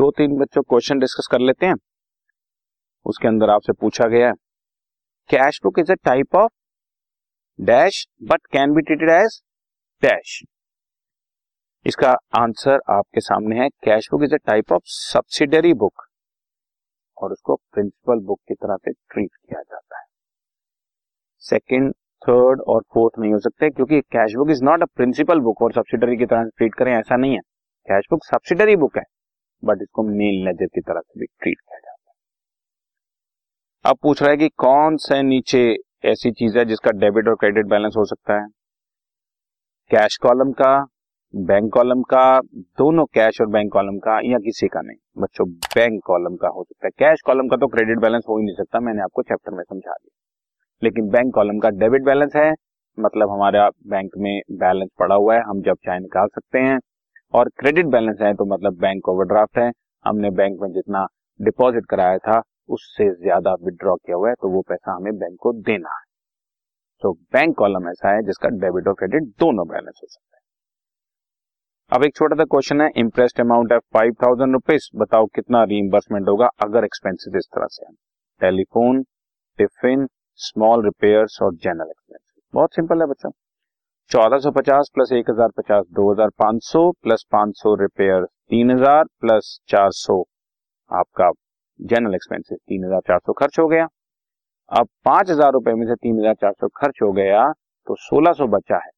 दो तीन बच्चों क्वेश्चन डिस्कस कर लेते हैं। उसके अंदर आपसे पूछा गया है cash book is a type of dash but can be treated as dash इसका आंसर आपके सामने है cash book is a type of subsidiary book और उसको प्रिंसिपल बुक की तरह से ट्रीट किया जाता है। सेकंड थर्ड और फोर्थ नहीं हो सकते, क्योंकि cash book is not a principal book और सब्सिडरी की तरह ट्रीट करें, ऐसा नहीं है। कैश बुक सब्सिडरी बुक है। बट इसको मेन लेजर की तरह से भी ट्रीट किया जाता है। अब पूछ रहा है कि कौन से नीचे ऐसी चीज़ है जिसका डेबिट और क्रेडिट बैलेंस हो सकता है? कैश कॉलम का बैंक कॉलम का, दोनों कैश और बैंक कॉलम का या किसी का नहीं? बच्चों बैंक कॉलम का हो सकता है। कैश कॉलम का तो क्रेडिट बैलेंस हो ही नहीं सकता, मैंने आपको चैप्टर में समझा दिया। लेकिन बैंक कॉलम का डेबिट बैलेंस है मतलब हमारा बैंक में बैलेंस पड़ा हुआ है, हम जब चाहे निकाल सकते हैं। और क्रेडिट बैलेंस है तो मतलब बैंक ओवरड्राफ्ट है। हमने बैंक में जितना डिपॉजिट कराया था, उससे ज़्यादा विड्रॉ किया हुआ है तो वो पैसा हमें बैंक को देना है। तो बैंक कॉलम ऐसा है जिसका डेबिट और क्रेडिट दोनों बैलेंस हो सकता है। अब एक छोटा सा क्वेश्चन है इंप्रेस्ड अमाउंट है फाइव थाउज़ेंड रुपीज़ बताओ कितना रीइंबर्समेंट होगा अगर एक्सपेंसिस इस तरह से टेलीफोन टिफ़िन स्मॉल रिपेयर्स और जनरल एक्सपेंसिस बहुत सिंपल है बच्चों। चौदह सौ पचास प्लस एक हज़ार पचास, दो हज़ार पाँच सौ प्लस पाँच सौ रिपेयर तीन हज़ार प्लस चार सौ। आपका जनरल एक्सपेंसिस तीन हज़ार चार सौ खर्च हो गया। अब पाँच हज़ार रुपए में से तीन हज़ार चार सौ खर्च हो गया तो सोलह सौ बचा है।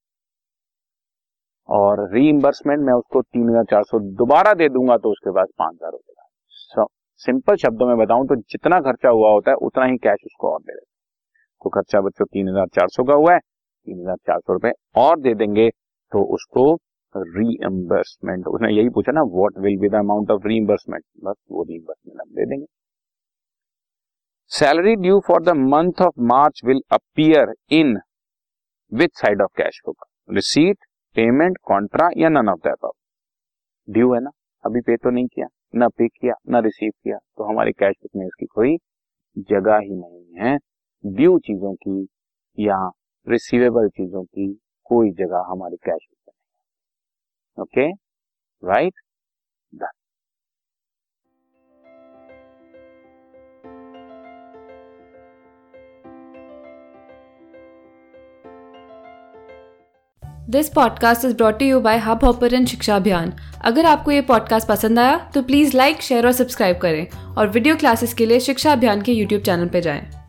और रीइंबर्समेंट मैं उसको तीन हज़ार चार सौ दोबारा दे दूँगा तो उसके बाद पाँच हज़ार रुपए सिंपल शब्दों में बताऊँ तो जितना खर्चा हुआ होता है, उतना ही कैश उसको और दे देता तो खर्चा बच्चों तीन हज़ार चार सौ का हुआ है। तीन हज़ार चार सौ रुपए और दे देंगे तो उसको रीएम्बर्समेंट उसने यही पूछा ना what will be the amount of reimbursement बस वो रीएम्बर्समेंट हम दे देंगे। Salary due for the month of March will appear in with side of cash book receipt payment contra या नन ऑफ़ दैट ड्यू है ना? अभी पे तो नहीं किया, ना पे किया, ना रिसीव किया तो हमारी कैश बुक में इसकी कोई जगह ही नहीं है। ड्यू चीज़ों की या रिसीवेबल चीज़ों की कोई जगह हमारी कैश नहीं okay right done this podcast is brought you by hub hopper Shiksha Abhiyan अगर आपको ये पॉडकास्ट पसंद आया तो प्लीज़ लाइक शेयर और सब्सक्राइब करें और वीडियो क्लासेस के लिए शिक्षा अभियान के यूट्यूब चैनल पर जाएँ।